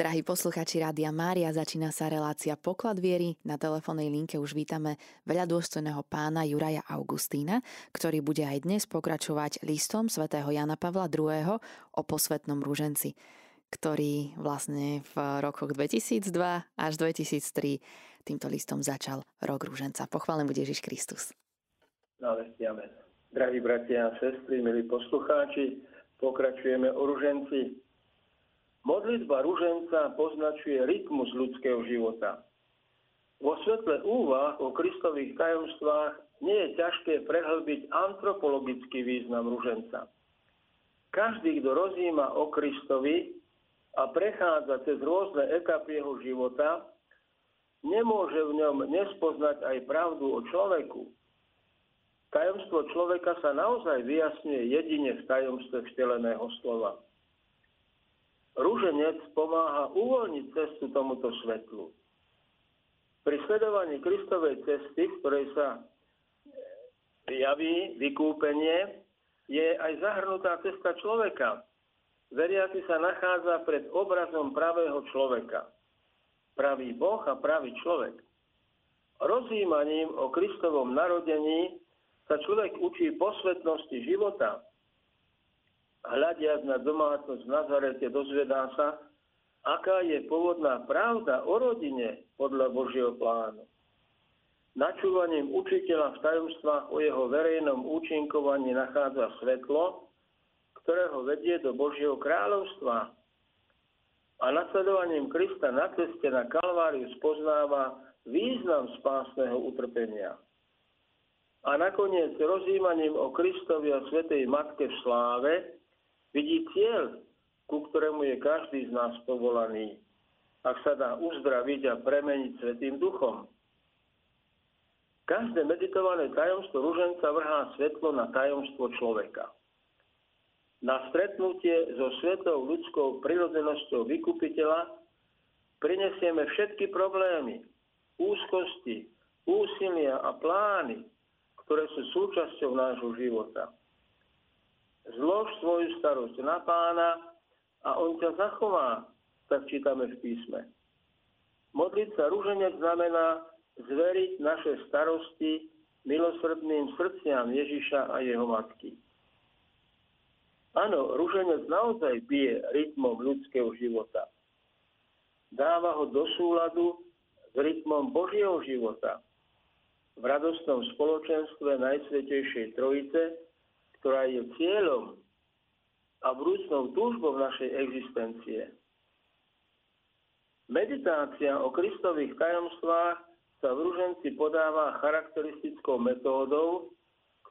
Drahí posluchači Rádia Mária, začína sa relácia Poklad viery. Na telefónnej linke už vítame veľa dôstojného pána Juraja Augustína, ktorý bude aj dnes pokračovať listom svätého Jana Pavla II. o posvetnom rúženci, ktorý vlastne v rokoch 2002 až 2003 týmto listom začal rok rúženca. Pochválen bude Ježiš Kristus. Drahí bratia a sestry, milí poslucháči, pokračujeme o ruženci Modlitba ruženca poznačuje rytmus ľudského života. Vo svetle úvah o kristových tajomstvách nie je ťažké prehlbiť antropologický význam ruženca. Každý, kto rozíma o Kristovi a prechádza cez rôzne etapy jeho života, nemôže v ňom nespoznať aj pravdu o človeku. Tajomstvo človeka sa naozaj vyjasňuje jedine v tajomstve vteleného slova. Rúženec pomáha uvoľniť cestu tomuto svetlu. Pri sledovaní Kristovej cesty, v ktorej sa javí vykúpenie, je aj zahrnutá cesta človeka. Veriaci sa nachádza pred obrazom pravého človeka. Pravý Boh a pravý človek. Rozímaním o Kristovom narodení sa človek učí posvetnosti života, hľadiac na domácnosť v Nazarete, dozvedá sa, aká je pôvodná pravda o rodine podľa Božieho plánu. Načúvaním učiteľa v tajomstvách o jeho verejnom účinkovaní nachádza svetlo, ktorého vedie do Božieho kráľovstva. A nasledovaním Krista na ceste na Kalváriu spoznáva význam spásneho utrpenia. A nakoniec rozímaním o Kristovi a Svetej Matke v sláve Vidí cieľ, ku ktorému je každý z nás povolaný, ak sa dá uzdraviť a premeniť Svetým duchom. Každé meditované tajomstvo ruženca vrhá svetlo na tajomstvo človeka. Na stretnutie so svetou ľudskou prirodzenosťou vykupiteľa prinesieme všetky problémy, úzkosti, úsilia a plány, ktoré sú súčasťou nášho života. Zlož svoju starosť na pána a on ťa zachová, tak čítame v písme. Modliť sa rúženec znamená zveriť naše starosti milosrdným srdciam Ježiša a jeho matky. Áno, rúženec naozaj bije rytmom ľudského života. Dáva ho do súladu s rytmom Božieho života. V radostnom spoločenstve Najsvetejšej Trojice ktorá je cieľom a vrúcnou túžbou našej existencie. Meditácia o Kristových tajomstvách sa v Ruženci podáva charakteristickou metódou,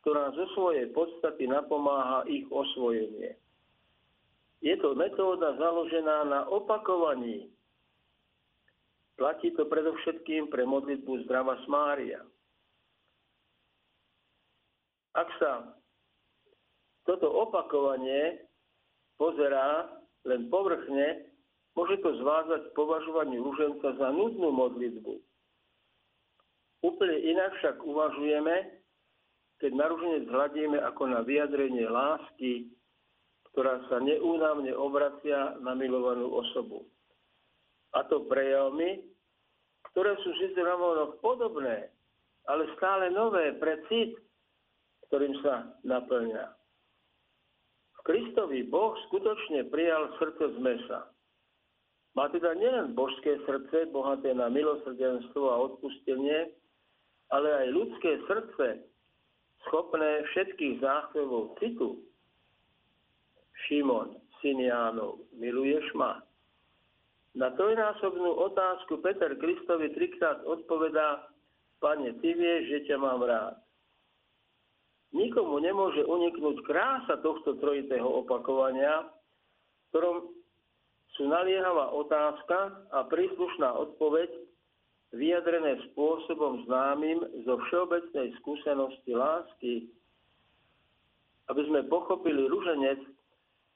ktorá zo svojej podstaty napomáha ich osvojenie. Je to metóda založená na opakovaní. Platí to predovšetkým pre modlitbu Zdrava Smária. Ak sa toto opakovanie pozerá len povrchne, môže to zvázať považovanie rúženca za nudnú modlitbu. Úplne inak však uvažujeme, keď na rúženec hľadíme ako na vyjadrenie lásky, ktorá sa neúnavne obracia na milovanú osobu. A to prejavmi, ktoré sú síce podobné, ale stále nové pre cit, ktorým sa naplňa. Kristový Boh skutočne prijal srdce z mesa. Má teda nielen božské srdce, bohaté na milosrdenstvo a odpustenie, ale aj ľudské srdce, schopné všetkých záchvevov citu. Šimon, syn Jánov, miluješ ma? Na trojnásobnú otázku Peter Kristovi trikrát odpovedá, Pane, ty vieš, že ťa mám rád. Nikomu nemôže uniknúť krása tohto trojitého opakovania, v ktorom sú naliehavá otázka a príslušná odpoveď vyjadrené spôsobom známym zo všeobecnej skúsenosti lásky. Aby sme pochopili ruženec,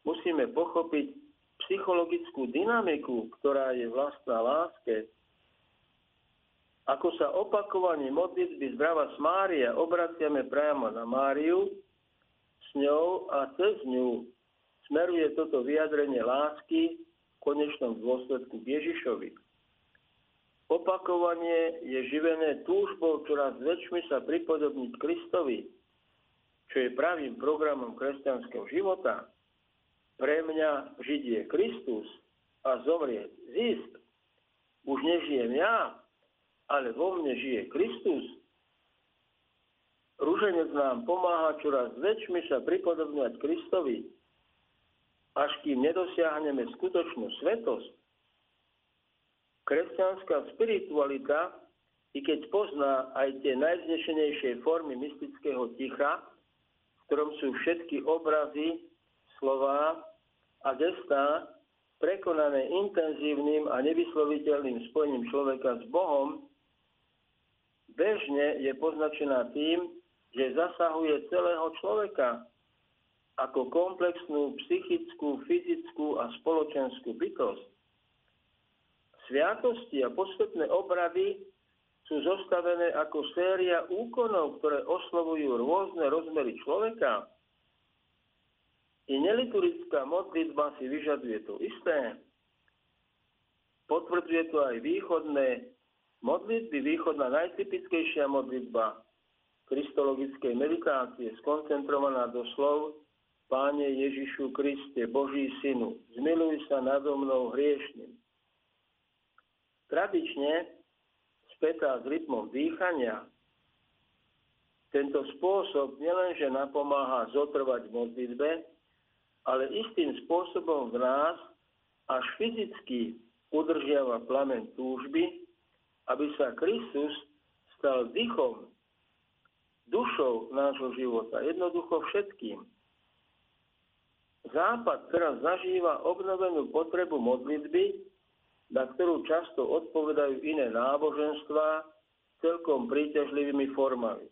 musíme pochopiť psychologickú dynamiku, ktorá je vlastná láske, ako sa opakovanie modlitby zdrava z Mária obraciame priamo na Máriu, s ňou a cez ňu smeruje toto vyjadrenie lásky konečnom dôsledku k Ježišovi. Opakovanie je živené túžbou čoraz väčšmi sa pripodobniť Kristovi, čo je pravým programom kresťanského života. Pre mňa žiť je Kristus a zomrieť zisk. Už nežijem ja, ale vo mne žije Kristus. Rúženec nám pomáha čoraz väčšmi sa pripodobňovať Kristovi, až kým nedosiahneme skutočnú svetosť. Kresťanská spiritualita, i keď pozná aj tie najvznešenejšie formy mystického ticha, v ktorom sú všetky obrazy, slova a gestá, prekonané intenzívnym a nevysloviteľným spojením človeka s Bohom, bežne je poznačená tým, že zasahuje celého človeka ako komplexnú psychickú, fyzickú a spoločenskú bytosť. Sviatosti a posvetné obrady sú zostavené ako séria úkonov, ktoré oslovujú rôzne rozmery človeka, i neliturická modlitba si vyžaduje to isté. Potvrdzuje to aj východné modlitby. Východná najtypickejšia modlitba kristologickej meditácie, skoncentrovaná do slov Páne Ježišu Kriste, Boží Synu, zmiluj sa nado mnou hriešným. Tradične spätá s rytmom dýchania, tento spôsob nielenže napomáha zotrvať v modlitbe, ale istým spôsobom v nás až fyzicky udržiava plamen túžby, aby sa Kristus stal dychom, dušou nášho života, jednoducho všetkým. Západ teraz zažíva obnovenú potrebu modlitby, na ktorú často odpovedajú iné náboženstva celkom príťažlivými formami.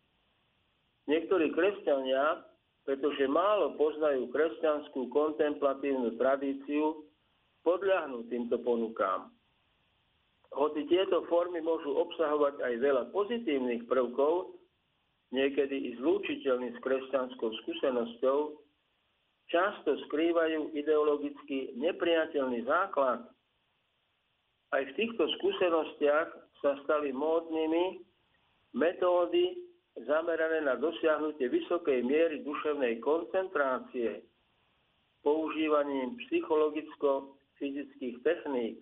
Niektorí kresťania pretože málo poznajú kresťanskú kontemplatívnu tradíciu, podľahnú týmto ponukám. Hoci tieto formy môžu obsahovať aj veľa pozitívnych prvkov, niekedy i zlúčiteľný s kresťanskou skúsenosťou, často skrývajú ideologicky nepriateľný základ. Aj v týchto skúsenostiach sa stali módnymi metódy zamerané na dosiahnutie vysokej miery duševnej koncentrácie používaním psychologicko-fyzických techník,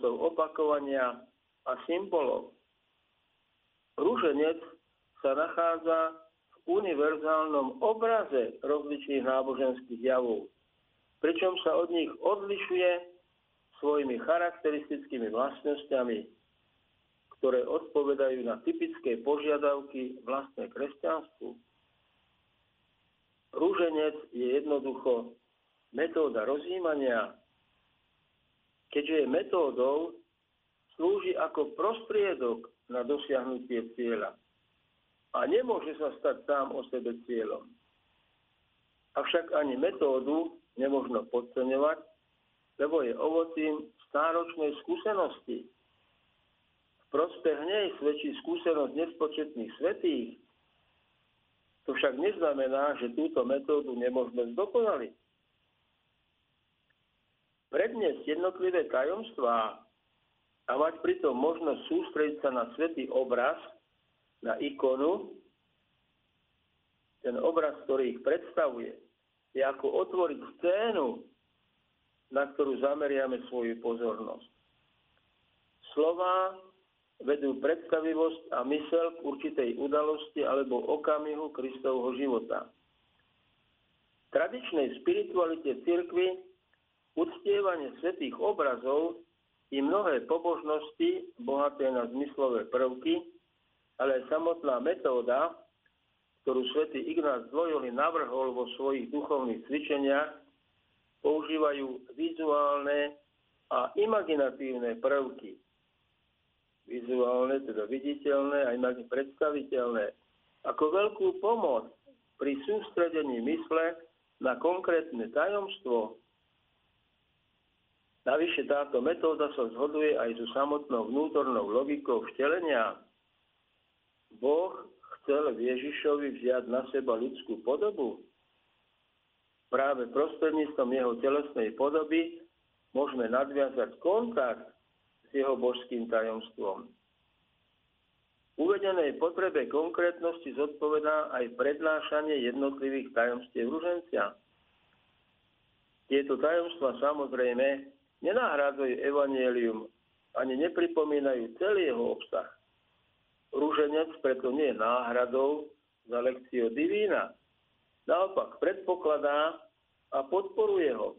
pomocou opakovania a symbolov. Rúženec sa nachádza v univerzálnom obraze rozličných náboženských javov, pričom sa od nich odlišuje svojimi charakteristickými vlastnosťami ktoré odpovedajú na typické požiadavky vlastné kresťanstvu. Rúženec je jednoducho metóda rozjímania. Keďže je metódou, slúži ako prostriedok na dosiahnutie cieľa. A nemôže sa stať sám o sebe cieľom. Avšak ani metódu nemožno podceňovať, lebo je ovocím stáročnej skúsenosti, prospech nej svedčí skúsenosť nespočetných svetých. To však neznamená, že túto metódu nemôžeme zdokonaliť. Predniesť jednotlivé tajomstvá a mať pritom možnosť sústrediť sa na svetý obraz, na ikonu, ten obraz, ktorý ich predstavuje, je ako otvoriť scénu, na ktorú zameriame svoju pozornosť. Slova vedú predstavivosť a mysel k určitej udalosti alebo okamihu Kristovho života. V tradičnej spiritualite cirkvy uctievanie svetých obrazov i mnohé pobožnosti bohaté na zmyslové prvky, ale samotná metóda, ktorú svätý Ignác Loyoli navrhol vo svojich duchovných cvičeniach, používajú vizuálne a imaginatívne prvky, vizuálne, teda viditeľné, aj na predstaviteľné, ako veľkú pomoc pri sústredení mysle na konkrétne tajomstvo. Navyše táto metóda sa zhoduje aj so samotnou vnútornou logikou vtelenia. Boh chcel Ježišovi vziať na seba ľudskú podobu. Práve prostredníctvom jeho telesnej podoby môžeme nadviazať kontakt s jeho božským tajomstvom. Uvedenej potrebe konkrétnosti zodpovedá aj prednášanie jednotlivých tajomstiev ružencia. Tieto tajomstva samozrejme nenahradzujú evanielium ani nepripomínajú celý jeho obsah. Rúženec preto nie je náhradou za lekciu divína. Naopak predpokladá a podporuje ho.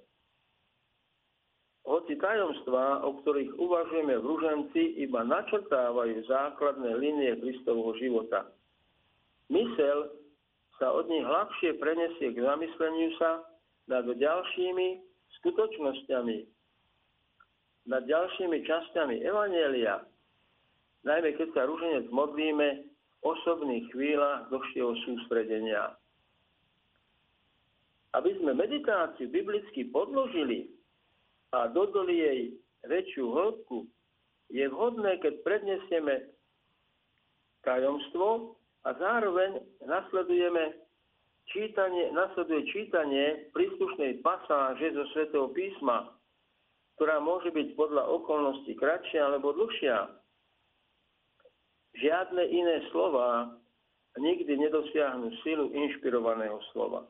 Hoci tajomstvá, o ktorých uvažujeme v ruženci, iba načrtávajú základné línie Kristovho života. Mysel sa od nich ľahšie prenesie k zamysleniu sa nad ďalšími skutočnosťami, nad ďalšími časťami Evanielia, najmä keď sa ruženec modlíme osobných chvíľach dlhšieho sústredenia. Aby sme meditáciu biblicky podložili, a dodali jej väčšiu hĺbku, je vhodné, keď prednesieme tajomstvo a zároveň nasledujeme čítanie, nasleduje čítanie príslušnej pasáže zo svätého písma, ktorá môže byť podľa okolností kratšia alebo dlhšia. Žiadne iné slova nikdy nedosiahnu silu inšpirovaného slova.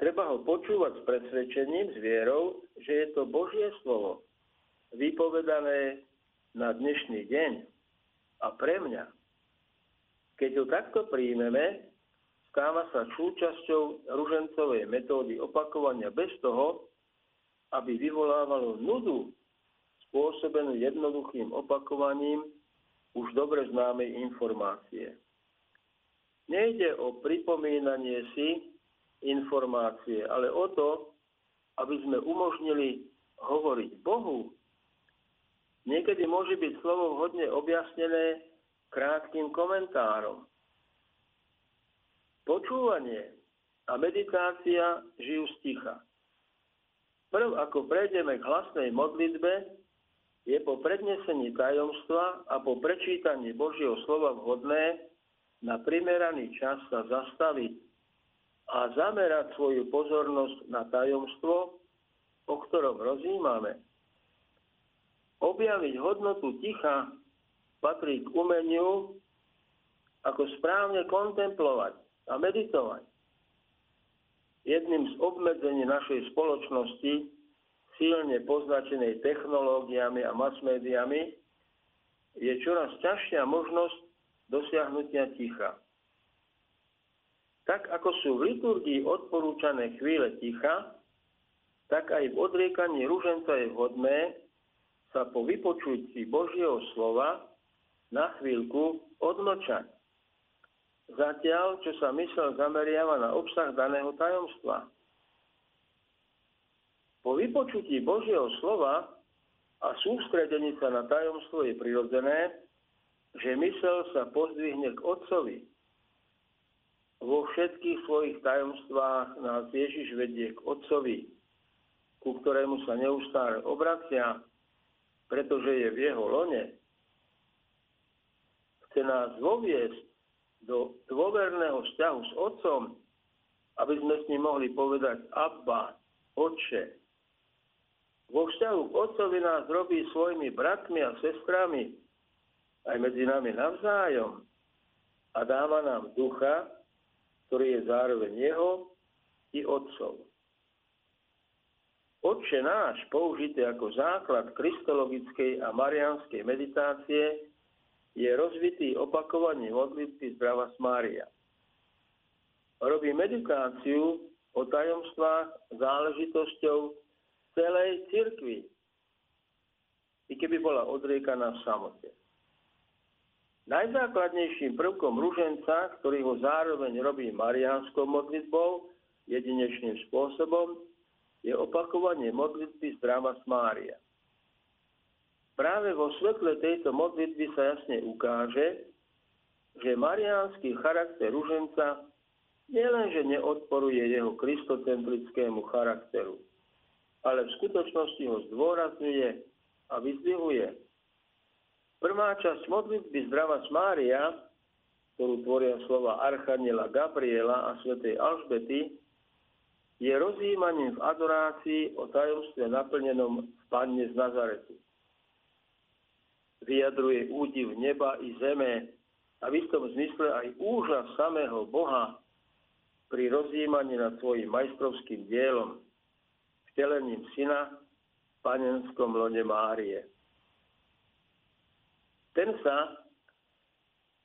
Treba ho počúvať s presvedčením, s vierou, že je to Božie slovo, vypovedané na dnešný deň a pre mňa. Keď ho takto príjmeme, stáva sa súčasťou ružencovej metódy opakovania bez toho, aby vyvolávalo nudu spôsobenú jednoduchým opakovaním už dobre známej informácie. Nejde o pripomínanie si informácie, ale o to, aby sme umožnili hovoriť Bohu. Niekedy môže byť slovo vhodne objasnené krátkým komentárom. Počúvanie a meditácia žijú z ticha. Prv, ako prejdeme k hlasnej modlitbe, je po prednesení tajomstva a po prečítaní Božieho slova vhodné na primeraný čas sa zastaviť a zamerať svoju pozornosť na tajomstvo, o ktorom rozímame. Objaviť hodnotu ticha patrí k umeniu, ako správne kontemplovať a meditovať. Jedným z obmedzení našej spoločnosti, silne poznačenej technológiami a masmédiami, je čoraz ťažšia možnosť dosiahnutia ticha. Tak ako sú v liturgii odporúčané chvíle ticha, tak aj v odriekaní ruženca je vhodné sa po vypočutí Božieho slova na chvíľku odmlčať. Zatiaľ, čo sa mysel zameriava na obsah daného tajomstva. Po vypočutí Božieho slova a sústredení sa na tajomstvo je prirodzené, že mysel sa pozdvihne k Otcovi, vo všetkých svojich tajomstvách nás Ježiš vedie k Otcovi, ku ktorému sa neustále obracia, pretože je v jeho lone. Chce nás voviesť do dôverného vzťahu s Otcom, aby sme s ním mohli povedať Abba, Otče. Vo vzťahu k Otcovi nás robí svojimi bratmi a sestrami, aj medzi nami navzájom a dáva nám ducha, ktorý je zároveň jeho i otcov. Otče náš, použité ako základ kristologickej a marianskej meditácie, je rozvitý opakovaní modlitby zdrava Mária. Robí meditáciu o tajomstvách záležitosťou celej cirkvi, i keby bola odriekaná v samote. Najzákladnejším prvkom ruženca, ktorý ho zároveň robí mariánskou modlitbou, jedinečným spôsobom, je opakovanie modlitby Zdrava Mária. Práve vo svetle tejto modlitby sa jasne ukáže, že mariánsky charakter ruženca nielenže neodporuje jeho kristocentrickému charakteru, ale v skutočnosti ho zdôrazňuje a vyzdvihuje Prvá časť modlitby Zdrava Mária, ktorú tvoria slova Archaniela Gabriela a svätej Alžbety, je rozjímaním v adorácii o tajomstve naplnenom v Panne z Nazaretu. Vyjadruje údiv neba i zeme a v istom zmysle aj úžas samého Boha pri rozjímaní nad svojim majstrovským dielom, vtelením syna v panenskom lone Márie. Ten sa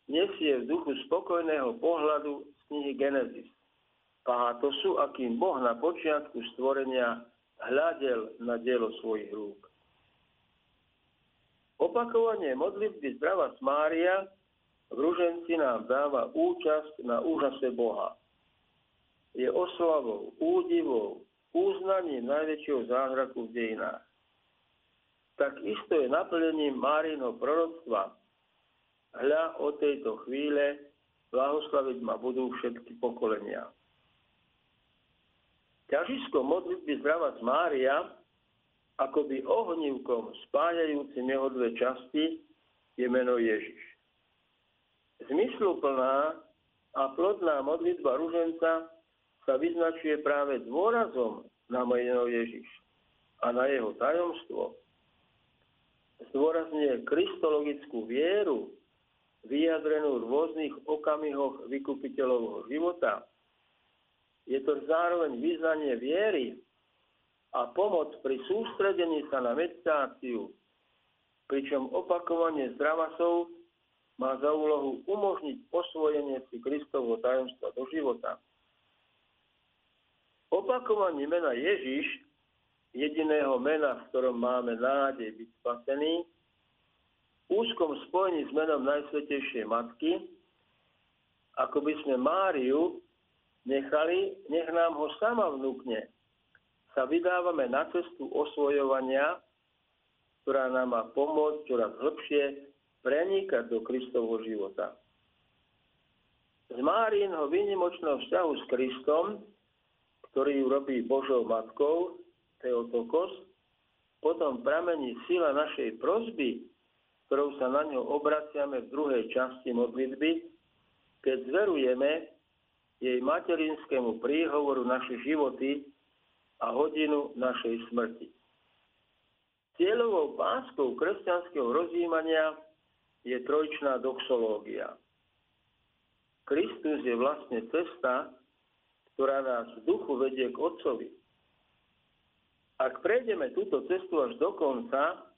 nesie v duchu spokojného pohľadu z knihy Genesis pátosu, akým Boh na počiatku stvorenia hľadel na dielo svojich rúk. Opakovanie modlitby Zdrava Mária v Ruženci nám dáva účasť na úžase Boha. Je oslavou, údivou, uznaním najväčšieho zázraku v dejinách. Tak isto je naplnením Márinho proroctva. Hľa od tejto chvíle blahoslaviť ma budú všetky pokolenia. Ťažisko modlitby zdrava z Mária, akoby ohnívkom spájajúcim jeho dve časti, je meno Ježiš. Zmysluplná a plodná modlitba ruženca sa vyznačuje práve dôrazom na meno Ježiš a na jeho tajomstvo. Zdôrazňuje kristologickú vieru, vyjadrenú v rôznych okamihoch vykupiteľovho života, je to zároveň význanie viery a pomoc pri sústredení sa na meditáciu, pričom opakovanie zdravasov má za úlohu umožniť osvojenie si Kristovho tajomstva do života. Opakovanie mena Ježiš, jediného mena, v ktorom máme nádej byť spasený, úzkom spojení s menom Najsvetejšej Matky, ako by sme Máriu nechali, nech nám ho sama vnúkne. Sa vydávame na cestu osvojovania, ktorá nám má pomôcť čoraz hlbšie prenikať do Kristovho života. Z Márínho výnimočného vzťahu s Kristom, ktorý ju robí Božou matkou, Teotokos, potom pramení sila našej prozby, ktorou sa na ňo obraciame v druhej časti modlitby, keď zverujeme, jej materinskému príhovoru naše životy a hodinu našej smrti. Cieľovou páskou kresťanského rozjímania je trojčná doxológia. Kristus je vlastne cesta, ktorá nás v duchu vedie k Otcovi. Ak prejdeme túto cestu až do konca,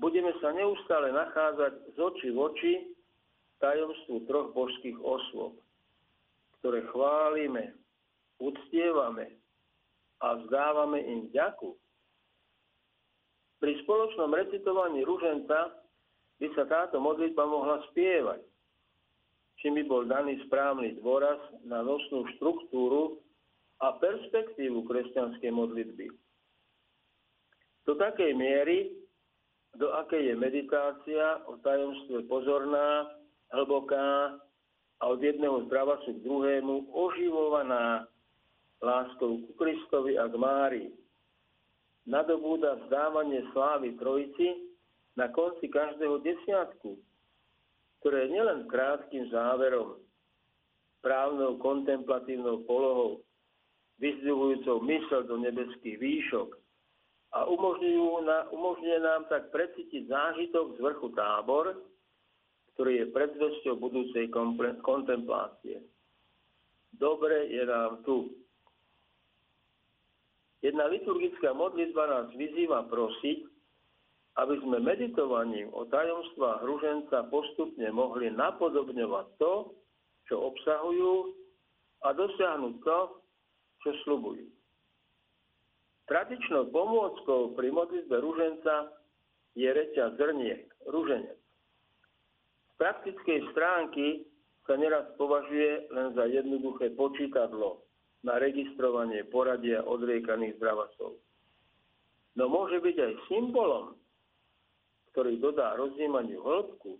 budeme sa neustále nachádzať z oči v oči tajomstvu troch božských osôb ktoré chválime, uctievame a vzdávame im ďaku. Pri spoločnom recitovaní ruženca by sa táto modlitba mohla spievať, čím by bol daný správny dôraz na nosnú štruktúru a perspektívu kresťanskej modlitby. Do takej miery, do akej je meditácia o tajomstve pozorná, hlboká a od jedného zdravasu k druhému oživovaná láskou ku Kristovi a k Márii. Nadobúda vzdávanie slávy Trojici na konci každého desiatku, ktoré je nielen krátkým záverom, právnou kontemplatívnou polohou, vyzdvihujúcou mysel do nebeských výšok a umožňuje nám tak precítiť zážitok z vrchu tábor, ktorý je predzvesťou budúcej kontemplácie. Dobre je nám tu. Jedna liturgická modlitba nás vyzýva prosiť, aby sme meditovaním o tajomstvách ruženca postupne mohli napodobňovať to, čo obsahujú a dosiahnuť to, čo slubujú. Tradičnou pomôckou pri modlitbe ruženca je reťa zrniek, ruženec praktickej stránky sa neraz považuje len za jednoduché počítadlo na registrovanie poradia odriekaných zdravasov. No môže byť aj symbolom, ktorý dodá rozjímaniu hĺbku.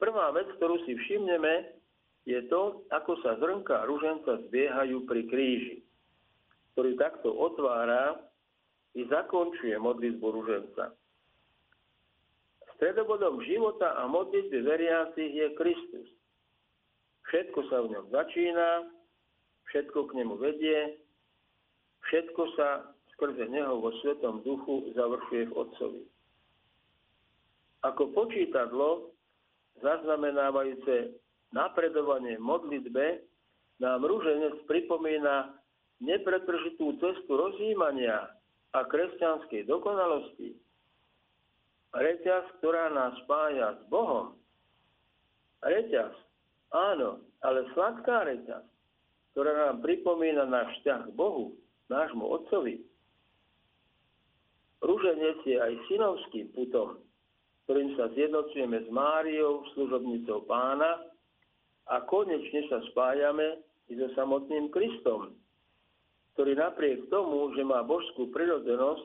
Prvá vec, ktorú si všimneme, je to, ako sa zrnka ruženca zbiehajú pri kríži, ktorý takto otvára i zakončuje modlitbu ruženca. Stredobodom života a modlitby veriacich je Kristus. Všetko sa v ňom začína, všetko k nemu vedie, všetko sa skrze neho vo Svetom duchu završuje v Otcovi. Ako počítadlo, zaznamenávajúce napredovanie modlitbe, nám rúženec pripomína nepretržitú cestu rozjímania a kresťanskej dokonalosti. Reťaz, ktorá nás spája s Bohom. Reťaz, áno, ale sladká reťaz, ktorá nám pripomína náš vzťah k Bohu, nášmu Otcovi. Rúženec je aj synovským putom, ktorým sa zjednocujeme s Máriou, služobnicou pána a konečne sa spájame i so samotným Kristom, ktorý napriek tomu, že má božskú prirodenosť,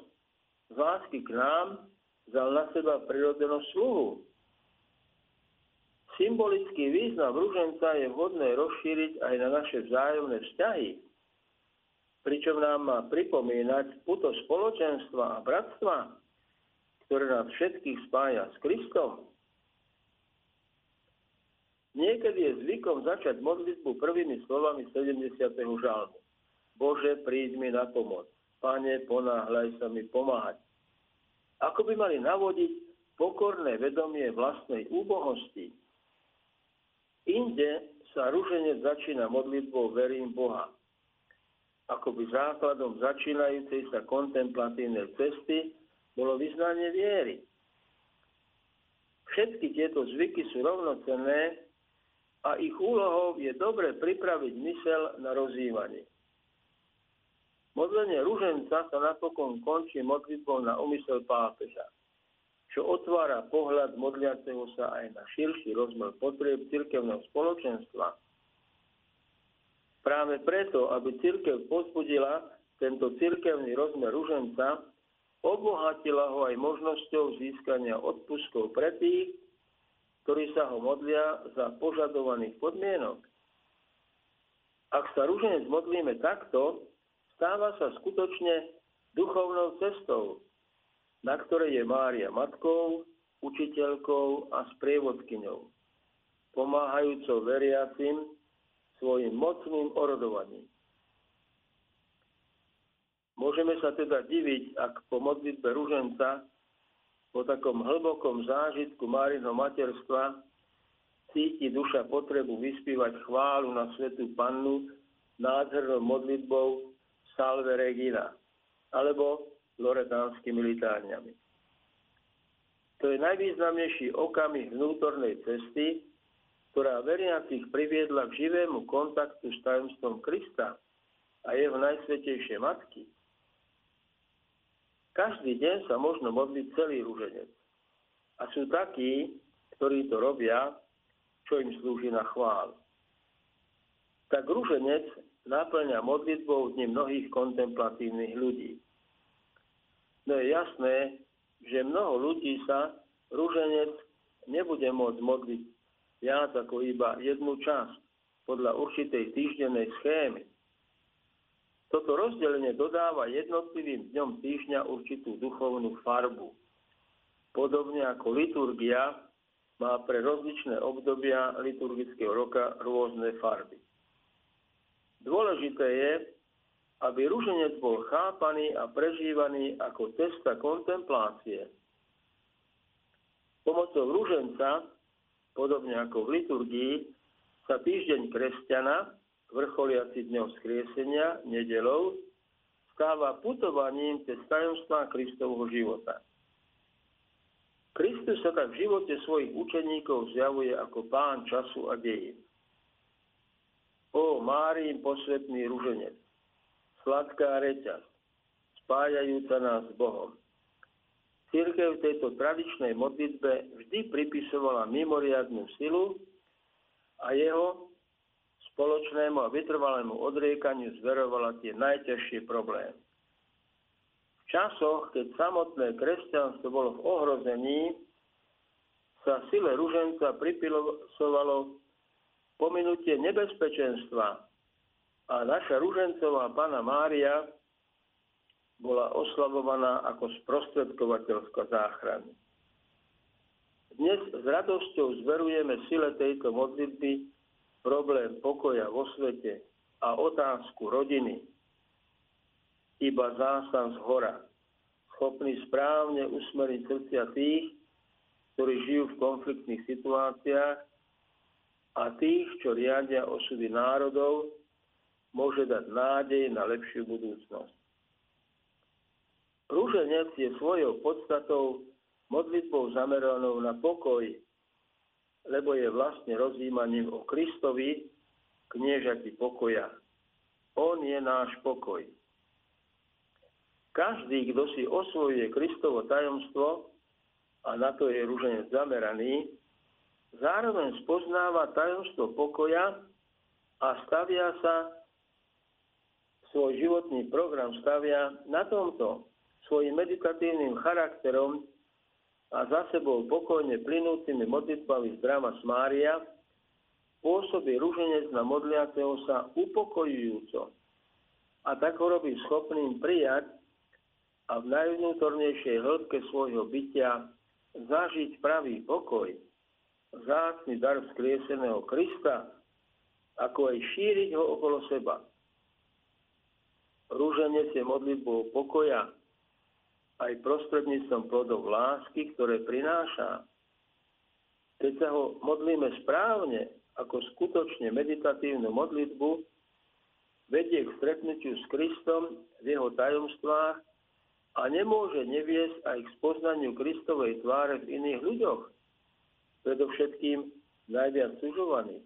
z lásky k nám vzal na seba prirodenosť sluhu. Symbolický význam rúženca je vhodné rozšíriť aj na naše vzájomné vzťahy, pričom nám má pripomínať puto spoločenstva a bratstva, ktoré nás všetkých spája s Kristom. Niekedy je zvykom začať modlitbu prvými slovami 70. žalmu. Bože, príď mi na pomoc. Pane, ponáhľaj sa mi pomáhať. Ako by mali navodiť pokorné vedomie vlastnej úbohosti. Inde sa ruženec začína modlitbou verím Boha akoby základom začínajúcej sa kontemplatívnej cesty bolo vyznanie viery. Všetky tieto zvyky sú rovnocenné a ich úlohou je dobre pripraviť mysel na rozývanie. Modlenie ruženca sa napokon končí modlitbou na umysel pápeža, čo otvára pohľad modliaceho sa aj na širší rozmer potrieb cirkevného spoločenstva – Práve preto, aby církev pozbudila tento církevný rozmer ruženca, obohatila ho aj možnosťou získania odpuskov pre tých, ktorí sa ho modlia za požadovaných podmienok. Ak sa ruženec modlíme takto, stáva sa skutočne duchovnou cestou, na ktorej je Mária matkou, učiteľkou a sprievodkyňou, pomáhajúcou veriacim svojim mocným orodovaním. Môžeme sa teda diviť, ak po modlitbe ruženca, po takom hlbokom zážitku Márinho materstva, cíti duša potrebu vyspívať chválu na svetú pannu nádhernou modlitbou Salve Regina alebo loretánskymi litárňami. To je najvýznamnejší okamih vnútornej cesty, ktorá veriacich priviedla k živému kontaktu s tajomstvom Krista a jeho najsvetejšie matky. Každý deň sa možno modliť celý rúženec. A sú takí, ktorí to robia, čo im slúži na chvál. Tak rúženec naplňa modlitbou dni mnohých kontemplatívnych ľudí. No je jasné, že mnoho ľudí sa rúženec nebude môcť modliť viac ako iba jednu časť podľa určitej týždennej schémy. Toto rozdelenie dodáva jednotlivým dňom týždňa určitú duchovnú farbu. Podobne ako liturgia má pre rozličné obdobia liturgického roka rôzne farby. Dôležité je, aby ruženec bol chápaný a prežívaný ako cesta kontemplácie. Pomocou ruženca podobne ako v liturgii, sa týždeň kresťana, vrcholiaci dňom skriesenia, nedelou, stáva putovaním cez tajomstvá Kristovho života. Kristus sa tak v živote svojich učeníkov zjavuje ako pán času a dejín. O Máriin posvetný ruženec, sladká reťaz, spájajúca nás s Bohom. Církev tejto tradičnej modlitbe vždy pripisovala mimoriadnú silu a jeho spoločnému a vytrvalému odriekaniu zverovala tie najťažšie problémy. V časoch, keď samotné kresťanstvo bolo v ohrození, sa sile ruženca pripilosovalo pominutie nebezpečenstva a naša ružencová pána Mária bola oslavovaná ako sprostredkovateľská záchrany. Dnes s radosťou zverujeme sile tejto modlitby problém pokoja vo svete a otázku rodiny. Iba zásah z hora, schopný správne usmeriť srdcia tých, ktorí žijú v konfliktných situáciách a tých, čo riadia osudy národov, môže dať nádej na lepšiu budúcnosť. Rúženec je svojou podstatou modlitbou zameranou na pokoj, lebo je vlastne rozjímaním o Kristovi, kniežati pokoja. On je náš pokoj. Každý, kto si osvojuje Kristovo tajomstvo, a na to je rúženec zameraný, zároveň spoznáva tajomstvo pokoja a stavia sa, svoj životný program stavia na tomto svojim meditatívnym charakterom a za sebou pokojne plynúcimi modlitbami z drama Mária pôsobí rúženec na modliaceho sa upokojujúco a tak ho robí schopným prijať a v najvnútornejšej hĺbke svojho bytia zažiť pravý pokoj, zácný dar vzkrieseného Krista, ako aj šíriť ho okolo seba. Rúženec je modlitbou pokoja, aj prostredníctvom plodov lásky, ktoré prináša. Keď sa ho modlíme správne, ako skutočne meditatívnu modlitbu, vedie k stretnutiu s Kristom v jeho tajomstvách a nemôže neviesť aj k spoznaniu Kristovej tváre v iných ľuďoch, predovšetkým najviac sužovaných.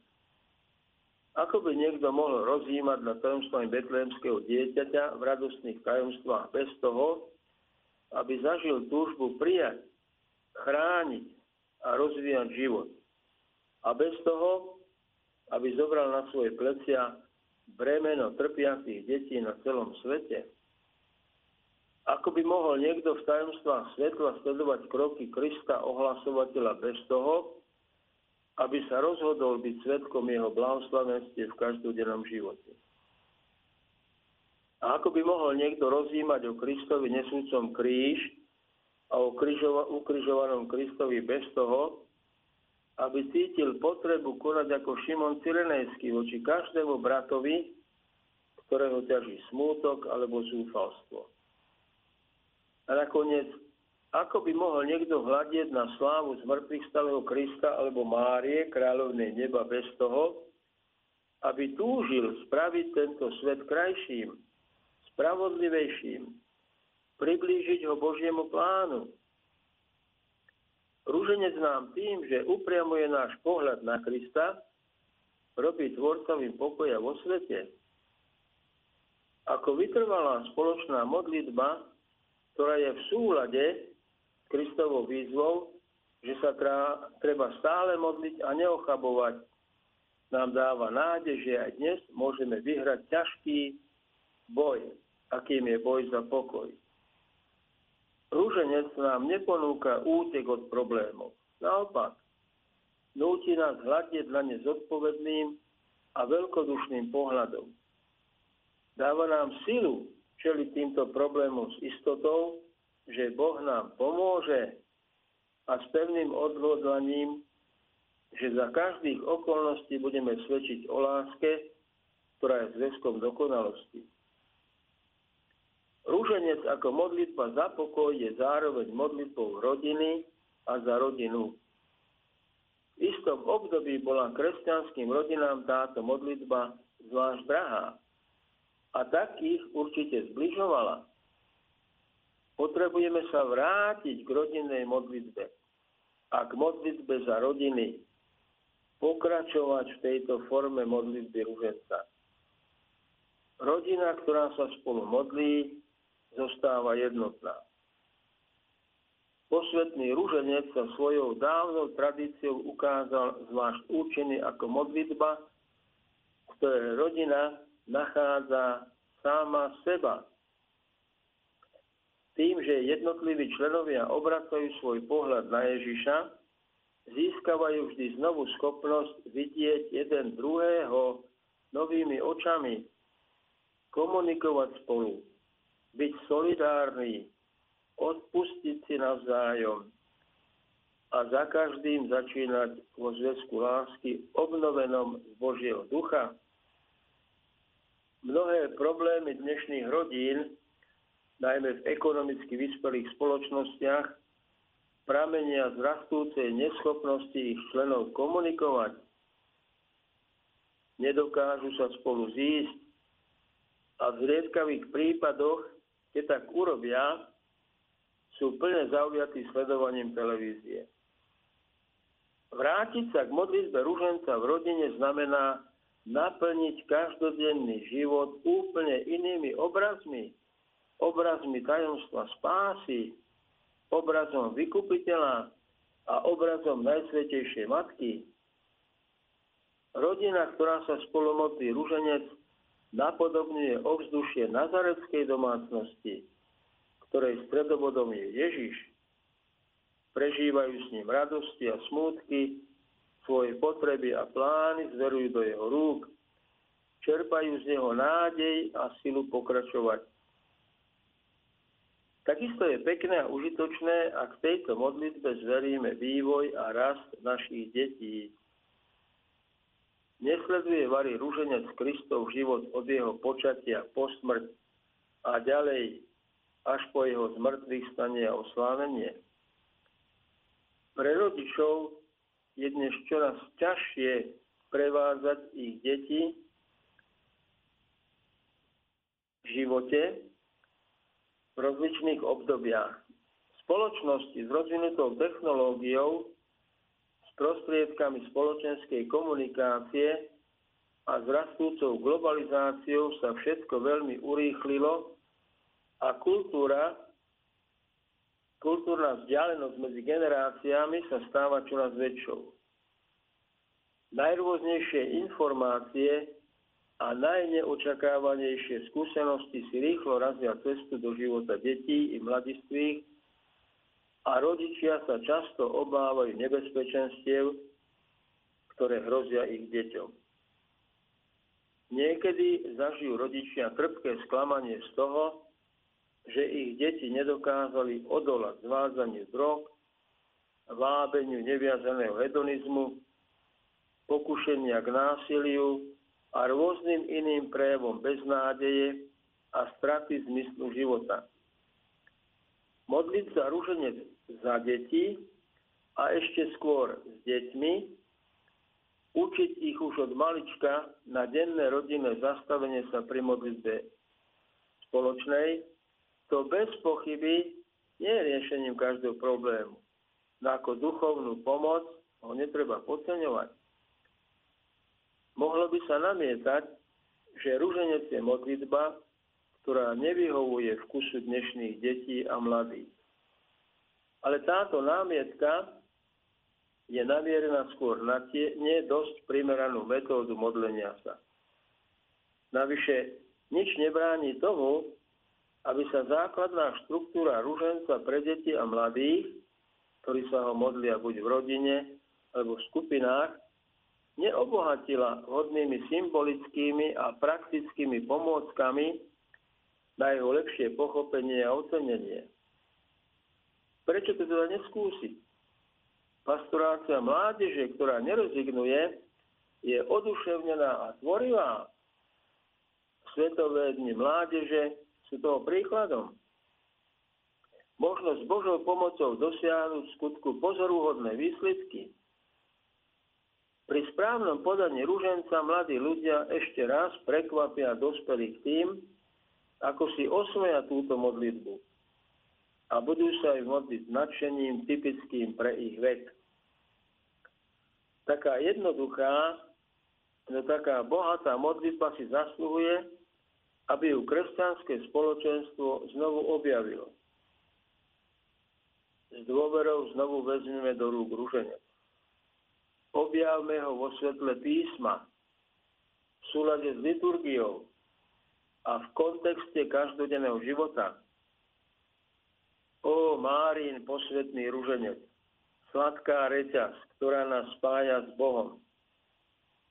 Ako by niekto mohol rozjímať na tajomstvami betlémskeho dieťaťa v radostných tajomstvách bez toho, aby zažil túžbu prijať, chrániť a rozvíjať život. A bez toho, aby zobral na svoje plecia bremeno trpiacich detí na celom svete. Ako by mohol niekto v tajomstvách svetla sledovať kroky Krista ohlasovateľa bez toho, aby sa rozhodol byť svetkom jeho blahoslavenstve v každodennom živote. A ako by mohol niekto rozjímať o Kristovi nesúcom kríž a o ukrižovanom Kristovi bez toho, aby cítil potrebu konať ako Šimon Cyrenejský voči každému bratovi, ktorého ťaží smútok alebo zúfalstvo. A nakoniec, ako by mohol niekto hľadieť na slávu zmrtvých stalého Krista alebo Márie, kráľovnej neba, bez toho, aby túžil spraviť tento svet krajším, spravodlivejším, priblížiť ho Božiemu plánu. Rúženec nám tým, že upriamuje náš pohľad na Krista, robí tvorcovým pokoja vo svete. Ako vytrvalá spoločná modlitba, ktorá je v súlade Kristovou výzvou, že sa treba stále modliť a neochabovať, nám dáva nádej, že aj dnes môžeme vyhrať ťažký boj akým je boj za pokoj. Rúženec nám neponúka útek od problémov. Naopak, núti nás hľadieť na ne zodpovedným a veľkodušným pohľadom. Dáva nám silu čeliť týmto problémom s istotou, že Boh nám pomôže a s pevným odhodlaním, že za každých okolností budeme svedčiť o láske, ktorá je zväzkom dokonalosti. Rúženec ako modlitba za pokoj je zároveň modlitbou rodiny a za rodinu. V istom období bola kresťanským rodinám táto modlitba zvlášť drahá a tak ich určite zbližovala. Potrebujeme sa vrátiť k rodinnej modlitbe a k modlitbe za rodiny, pokračovať v tejto forme modlitby rúženca. Rodina, ktorá sa spolu modlí, zostáva jednotná. Posvetný rúženec sa svojou dávnou tradíciou ukázal zvlášť účinný ako modlitba, ktoré rodina nachádza sama seba. Tým, že jednotliví členovia obracajú svoj pohľad na Ježiša, získavajú vždy znovu schopnosť vidieť jeden druhého novými očami, komunikovať spolu, byť solidárny, odpustiť si navzájom a za každým začínať vo zväzku lásky obnovenom z Božieho ducha. Mnohé problémy dnešných rodín, najmä v ekonomicky vyspelých spoločnostiach, pramenia z rastúcej neschopnosti ich členov komunikovať. Nedokážu sa spolu zísť a v zriedkavých prípadoch, keď tak urobia, sú plne zaujatí sledovaním televízie. Vrátiť sa k modlitbe ruženca v rodine znamená naplniť každodenný život úplne inými obrazmi, obrazmi tajomstva spásy, obrazom vykupiteľa a obrazom Najsvetejšej Matky. Rodina, ktorá sa spolu modlí ruženec, napodobňuje ovzdušie nazareckej domácnosti, ktorej stredobodom je Ježiš. Prežívajú s ním radosti a smútky, svoje potreby a plány zverujú do jeho rúk, čerpajú z neho nádej a silu pokračovať. Takisto je pekné a užitočné, ak v tejto modlitbe zveríme vývoj a rast našich detí. Nesleduje Vary rúženec Kristov život od jeho počatia po smrť a ďalej až po jeho zmrtvých stanie a oslávenie. Pre rodičov je dnes čoraz ťažšie prevádzať ich deti v živote v rozličných obdobiach. Spoločnosti s rozvinutou technológiou, s prostriedkami spoločenskej komunikácie a s rastúcou globalizáciou sa všetko veľmi urýchlilo a kultúra, kultúrna vzdialenosť medzi generáciami sa stáva čoraz väčšou. Najrôznejšie informácie a najneočakávanejšie skúsenosti si rýchlo razia cestu do života detí i mladistvých a rodičia sa často obávajú nebezpečenstiev, ktoré hrozia ich deťom. Niekedy zažijú rodičia trpké sklamanie z toho, že ich deti nedokázali odolať zvádzaniu drog, vábeniu neviazaného hedonizmu, pokušenia k násiliu a rôznym iným prejavom beznádeje a straty zmyslu života. Modliť sa rúženec za deti a ešte skôr s deťmi, učiť ich už od malička na denné rodinné zastavenie sa pri modlitbe spoločnej, to bez pochyby nie je riešením každého problému. No ako duchovnú pomoc ho netreba podceňovať. Mohlo by sa namietať, že rúženec je modlitba, ktorá nevyhovuje vkusu dnešných detí a mladých. Ale táto námietka je namierená skôr na tie nie dosť primeranú metódu modlenia sa. Navyše nič nebráni tomu, aby sa základná štruktúra ruženca pre deti a mladých, ktorí sa ho modlia buď v rodine alebo v skupinách, neobohatila hodnými symbolickými a praktickými pomôckami na jeho lepšie pochopenie a ocenenie. Prečo to teda neskúsiť? Pastorácia mládeže, ktorá nerezignuje, je oduševnená a tvorivá. Svetové dni mládeže sú toho príkladom. Možno s Božou pomocou dosiahnuť skutku pozorúhodné výsledky. Pri správnom podaní rúženca mladí ľudia ešte raz prekvapia dospelých tým, ako si osvoja túto modlitbu a budú sa aj modliť nadšením typickým pre ich vek. Taká jednoduchá, no taká bohatá modlitba si zasluhuje, aby ju kresťanské spoločenstvo znovu objavilo. S dôverou znovu vezmeme do rúk ruženec. Objavme ho vo svetle písma, v súlade s liturgiou a v kontexte každodenného života. O Márin, posvetný ruženec, sladká reťaz, ktorá nás spája s Bohom.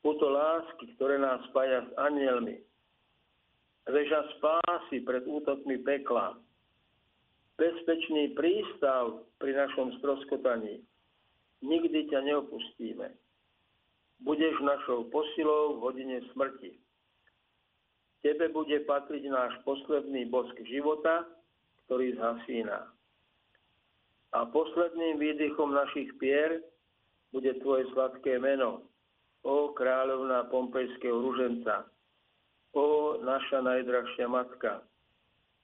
Puto lásky, ktoré nás spája s anielmi, Veža spásy pred útokmi pekla. Bezpečný prístav pri našom stroskotaní. Nikdy ťa neopustíme. Budeš našou posilou v hodine smrti. Tebe bude patriť náš posledný bosk života, ktorý zhasína. A posledným výdychom našich pier bude Tvoje sladké meno, o kráľovná pompejského ruženca, o naša najdrahšia matka,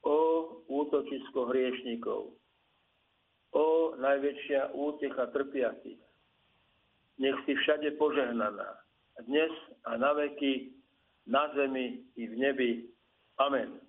o útočisko hriešnikov, o najväčšia útecha trpiacich. Nech si všade požehnaná, dnes a na veky, na zemi i v nebi. Amen.